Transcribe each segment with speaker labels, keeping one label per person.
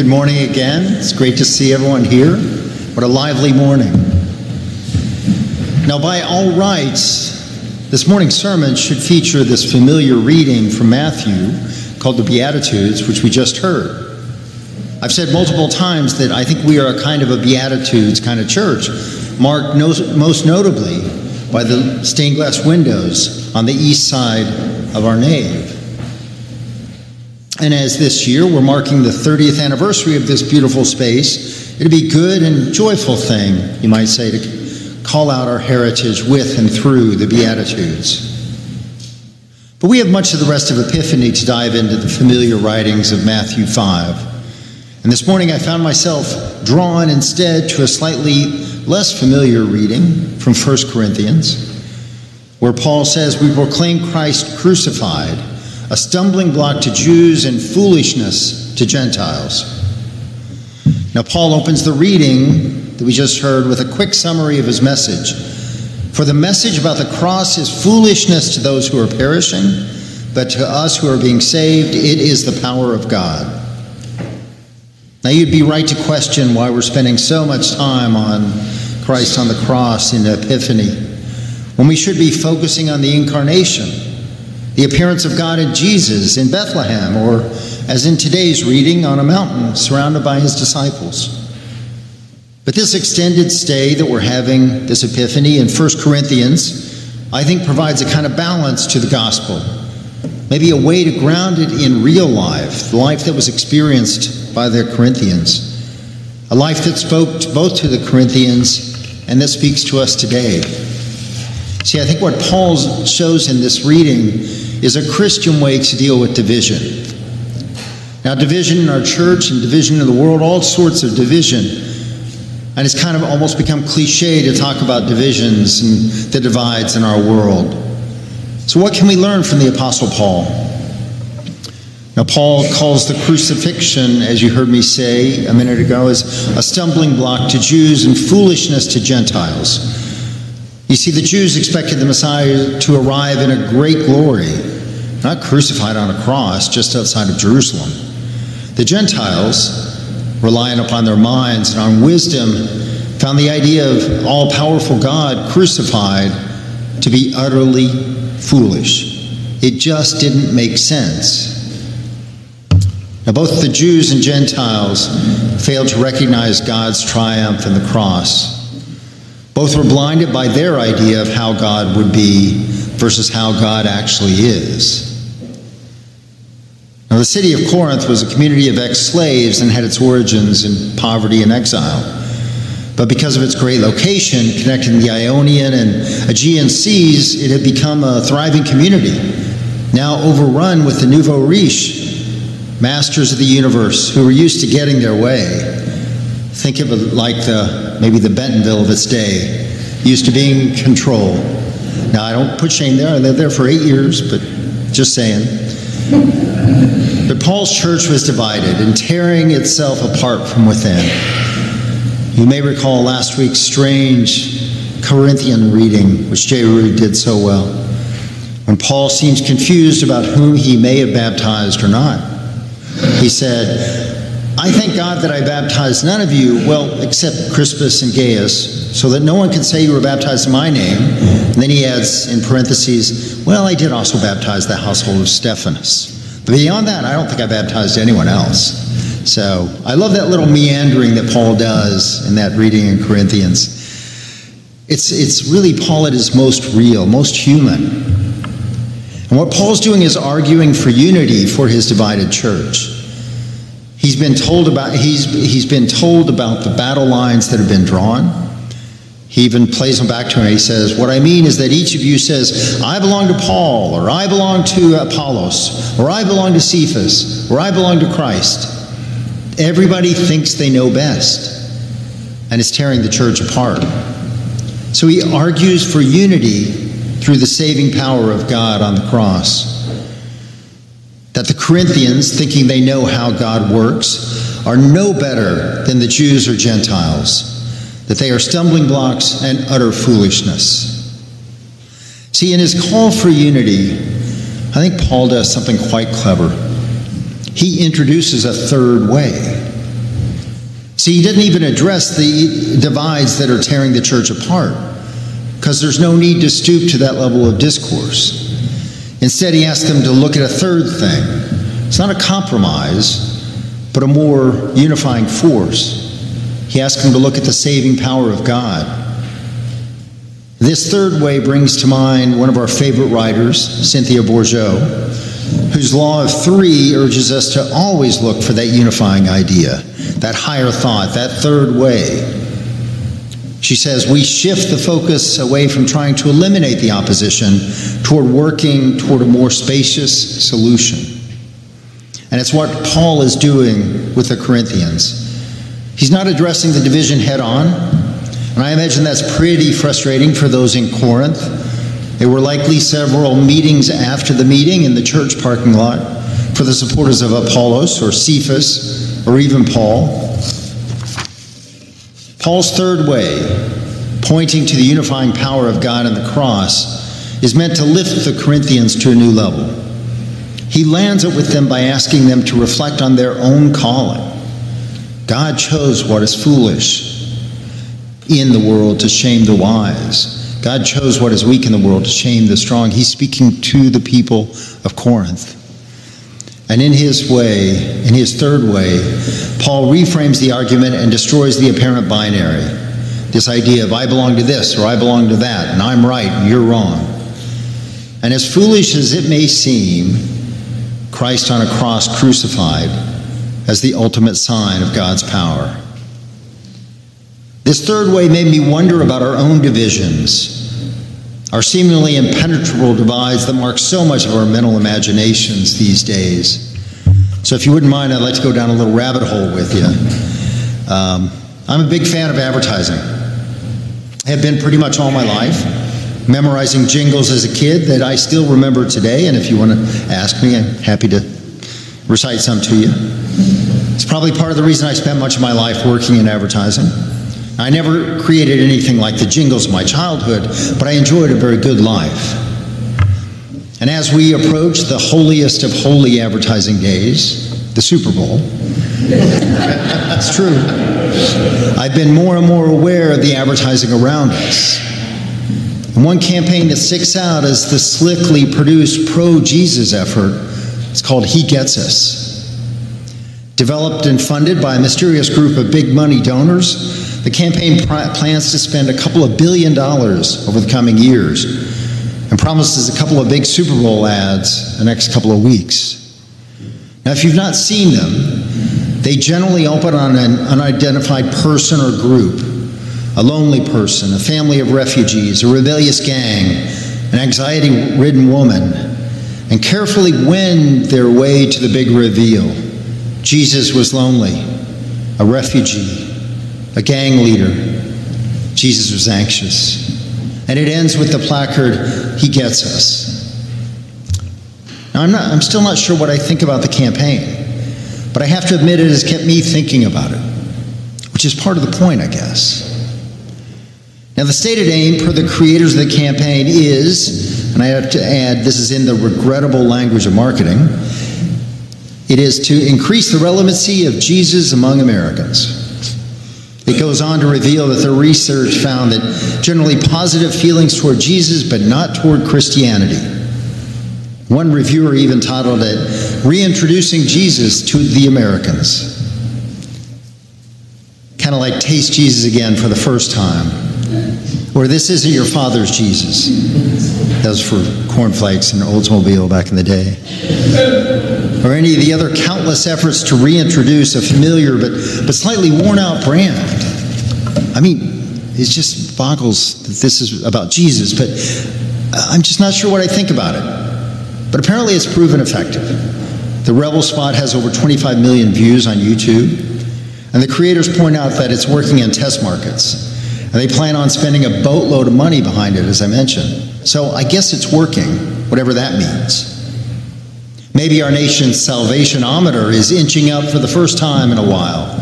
Speaker 1: Good morning again. It's great to see everyone here. What a lively morning. Now, by all rights, this morning's sermon should feature this familiar reading from Matthew called the Beatitudes, which we just heard. I've said multiple times that I think we are a kind of a Beatitudes kind of church, marked most notably by the stained glass windows on the east side of our nave. And as this year we're marking the 30th anniversary of this beautiful space, it'd be good and joyful thing, you might say, to call out our heritage with and through the Beatitudes. But we have much of the rest of Epiphany to dive into the familiar writings of Matthew 5. And this morning I found myself drawn instead to a slightly less familiar reading from 1 Corinthians, where Paul says, We proclaim Christ crucified a stumbling block to Jews and foolishness to Gentiles. Now, Paul opens the reading that we just heard with a quick summary of his message. For the message about the cross is foolishness to those who are perishing, but to us who are being saved, it is the power of God. Now, you'd be right to question why we're spending so much time on Christ on the cross in Epiphany when we should be focusing on the incarnation the appearance of God in Jesus in Bethlehem, or as in today's reading, on a mountain surrounded by his disciples. But this extended stay that we're having, this epiphany in 1 Corinthians, I think provides a kind of balance to the gospel. Maybe a way to ground it in real life, the life that was experienced by the Corinthians, a life that spoke both to the Corinthians and that speaks to us today. See, I think what Paul shows in this reading is a Christian way to deal with division. Now, division in our church and division in the world, all sorts of division. And it's kind of almost become cliche to talk about divisions and the divides in our world. So, what can we learn from the Apostle Paul? Now, Paul calls the crucifixion, as you heard me say a minute ago, as a stumbling block to Jews and foolishness to Gentiles. You see, the Jews expected the Messiah to arrive in a great glory, not crucified on a cross just outside of Jerusalem. The Gentiles, relying upon their minds and on wisdom, found the idea of all powerful God crucified to be utterly foolish. It just didn't make sense. Now, both the Jews and Gentiles failed to recognize God's triumph in the cross. Both were blinded by their idea of how God would be versus how God actually is. Now, the city of Corinth was a community of ex slaves and had its origins in poverty and exile. But because of its great location, connecting the Ionian and Aegean seas, it had become a thriving community, now overrun with the nouveau riche, masters of the universe who were used to getting their way. Think of it like the maybe the Bentonville of its day, used to being control. Now I don't put shame there. I lived there for eight years, but just saying. Paul's church was divided and tearing itself apart from within. You may recall last week's strange Corinthian reading, which Jay Rudy did so well, when Paul seems confused about whom he may have baptized or not. He said, I thank God that I baptized none of you, well, except Crispus and Gaius, so that no one can say you were baptized in my name. And then he adds in parentheses, well, I did also baptize the household of Stephanas. Beyond that, I don't think I baptized anyone else. So I love that little meandering that Paul does in that reading in Corinthians. It's, it's really Paul at his most real, most human. And what Paul's doing is arguing for unity for his divided church. He's been told about he's he's been told about the battle lines that have been drawn. He even plays them back to him. He says, What I mean is that each of you says, I belong to Paul, or I belong to Apollos, or I belong to Cephas, or I belong to Christ. Everybody thinks they know best, and it's tearing the church apart. So he argues for unity through the saving power of God on the cross that the Corinthians, thinking they know how God works, are no better than the Jews or Gentiles, that they are stumbling blocks and utter foolishness. See, in his call for unity, I think Paul does something quite clever. He introduces a third way. See, he didn't even address the divides that are tearing the church apart because there's no need to stoop to that level of discourse. Instead, he asked them to look at a third thing. It's not a compromise, but a more unifying force. He asked them to look at the saving power of God. This third way brings to mind one of our favorite writers, Cynthia Bourgeault, whose law of three urges us to always look for that unifying idea, that higher thought, that third way. She says we shift the focus away from trying to eliminate the opposition toward working toward a more spacious solution. And it's what Paul is doing with the Corinthians. He's not addressing the division head on, and I imagine that's pretty frustrating for those in Corinth. There were likely several meetings after the meeting in the church parking lot for the supporters of Apollos or Cephas or even Paul. Paul's third way, pointing to the unifying power of God and the cross, is meant to lift the Corinthians to a new level. He lands it with them by asking them to reflect on their own calling. God chose what is foolish in the world to shame the wise. God chose what is weak in the world to shame the strong. He's speaking to the people of Corinth. And in his way, in his third way, Paul reframes the argument and destroys the apparent binary. This idea of I belong to this or I belong to that, and I'm right and you're wrong. And as foolish as it may seem, Christ on a cross crucified as the ultimate sign of God's power. This third way made me wonder about our own divisions, our seemingly impenetrable divides that mark so much of our mental imaginations these days. So, if you wouldn't mind, I'd like to go down a little rabbit hole with you. Um, I'm a big fan of advertising. I have been pretty much all my life, memorizing jingles as a kid that I still remember today. And if you want to ask me, I'm happy to recite some to you. It's probably part of the reason I spent much of my life working in advertising. I never created anything like the jingles of my childhood, but I enjoyed a very good life. And as we approach the holiest of holy advertising days, the Super Bowl, that's true, I've been more and more aware of the advertising around us. And one campaign that sticks out is the slickly produced pro Jesus effort. It's called He Gets Us. Developed and funded by a mysterious group of big money donors, the campaign plans to spend a couple of billion dollars over the coming years and promises a couple of big Super Bowl ads the next couple of weeks. Now, if you've not seen them, they generally open on an unidentified person or group a lonely person, a family of refugees, a rebellious gang, an anxiety ridden woman, and carefully wend their way to the big reveal. Jesus was lonely, a refugee, a gang leader. Jesus was anxious. And it ends with the placard, He gets us. Now, I'm, not, I'm still not sure what I think about the campaign, but I have to admit it has kept me thinking about it, which is part of the point, I guess. Now, the stated aim per the creators of the campaign is, and I have to add, this is in the regrettable language of marketing, it is to increase the relevancy of Jesus among Americans. It goes on to reveal that the research found that generally positive feelings toward Jesus, but not toward Christianity. One reviewer even titled it Reintroducing Jesus to the Americans. Kind of like taste Jesus again for the first time. Or this isn't your father's Jesus. Was for cornflakes and Oldsmobile back in the day. Or any of the other countless efforts to reintroduce a familiar but, but slightly worn out brand. I mean, it just boggles that this is about Jesus, but I'm just not sure what I think about it. But apparently it's proven effective. The Rebel Spot has over 25 million views on YouTube, and the creators point out that it's working in test markets. And they plan on spending a boatload of money behind it, as I mentioned. So I guess it's working, whatever that means. Maybe our nation's salvationometer is inching up for the first time in a while.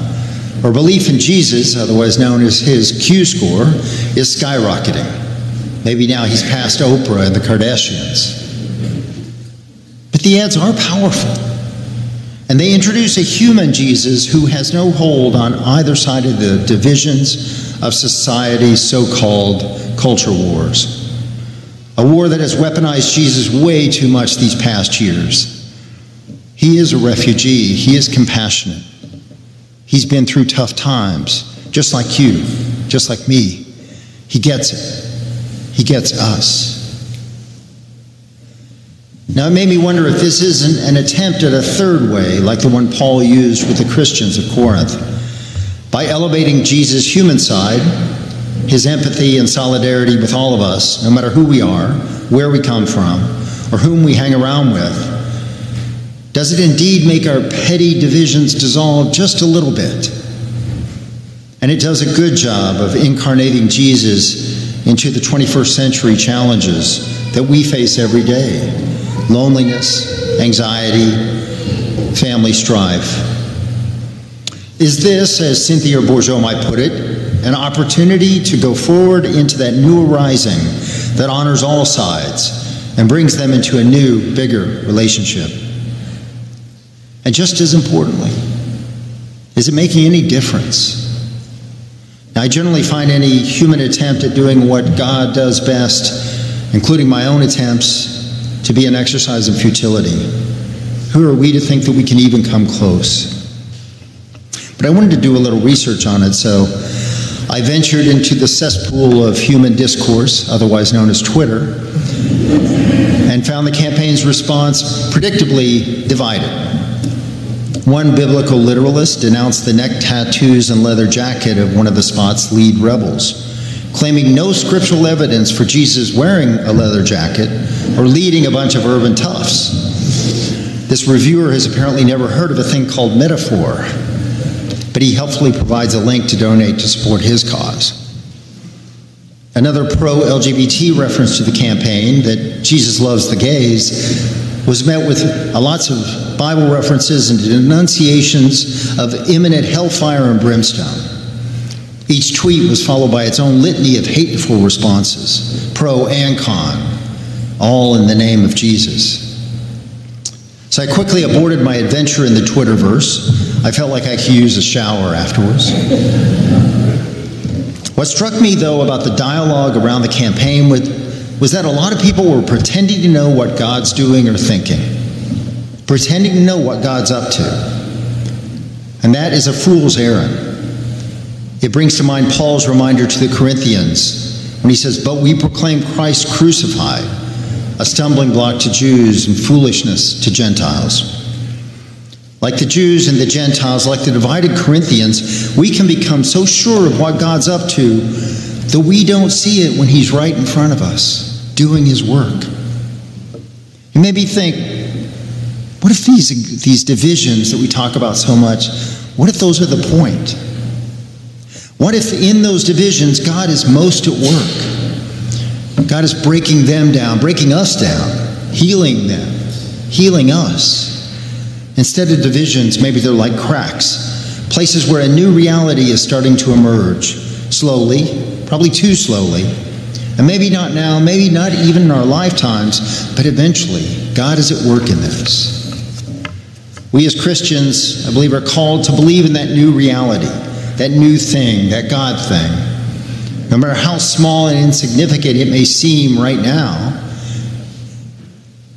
Speaker 1: Or belief in Jesus, otherwise known as his Q score, is skyrocketing. Maybe now he's past Oprah and the Kardashians. But the ads are powerful. And they introduce a human Jesus who has no hold on either side of the divisions of society's so called culture wars. A war that has weaponized Jesus way too much these past years. He is a refugee, he is compassionate. He's been through tough times, just like you, just like me. He gets it, he gets us. Now, it made me wonder if this isn't an attempt at a third way, like the one Paul used with the Christians of Corinth. By elevating Jesus' human side, his empathy and solidarity with all of us, no matter who we are, where we come from, or whom we hang around with, does it indeed make our petty divisions dissolve just a little bit? And it does a good job of incarnating Jesus into the 21st century challenges that we face every day loneliness, anxiety, family strife. Is this, as Cynthia Bourgeault might put it, an opportunity to go forward into that new arising that honors all sides and brings them into a new, bigger relationship? And just as importantly, is it making any difference? Now, I generally find any human attempt at doing what God does best, including my own attempts, to be an exercise of futility. Who are we to think that we can even come close? But I wanted to do a little research on it, so I ventured into the cesspool of human discourse, otherwise known as Twitter, and found the campaign's response predictably divided. One biblical literalist denounced the neck tattoos and leather jacket of one of the spot's lead rebels claiming no scriptural evidence for Jesus wearing a leather jacket or leading a bunch of urban toughs. This reviewer has apparently never heard of a thing called metaphor, but he helpfully provides a link to donate to support his cause. Another pro LGBT reference to the campaign that Jesus loves the gays was met with lots of Bible references and denunciations of imminent hellfire and brimstone. Each tweet was followed by its own litany of hateful responses, pro and con, all in the name of Jesus. So I quickly aborted my adventure in the Twitterverse. I felt like I could use a shower afterwards. what struck me, though, about the dialogue around the campaign was that a lot of people were pretending to know what God's doing or thinking, pretending to know what God's up to. And that is a fool's errand. It brings to mind Paul's reminder to the Corinthians when he says, But we proclaim Christ crucified, a stumbling block to Jews and foolishness to Gentiles. Like the Jews and the Gentiles, like the divided Corinthians, we can become so sure of what God's up to that we don't see it when He's right in front of us, doing His work. You maybe think, what if these, these divisions that we talk about so much, what if those are the point? What if in those divisions God is most at work? God is breaking them down, breaking us down, healing them, healing us. Instead of divisions, maybe they're like cracks, places where a new reality is starting to emerge, slowly, probably too slowly. And maybe not now, maybe not even in our lifetimes, but eventually, God is at work in this. We as Christians, I believe, are called to believe in that new reality that new thing, that God thing. No matter how small and insignificant it may seem right now,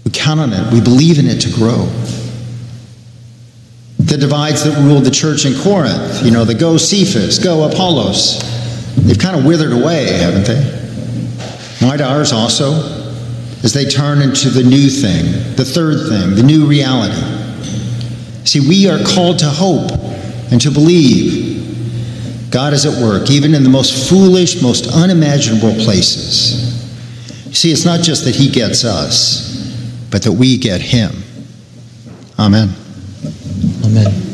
Speaker 1: we count on it, we believe in it to grow. The divides that ruled the church in Corinth, you know, the go Cephas, go Apollos, they've kind of withered away, haven't they? Might ours also, as they turn into the new thing, the third thing, the new reality. See, we are called to hope and to believe God is at work, even in the most foolish, most unimaginable places. You see, it's not just that He gets us, but that we get Him. Amen.
Speaker 2: Amen.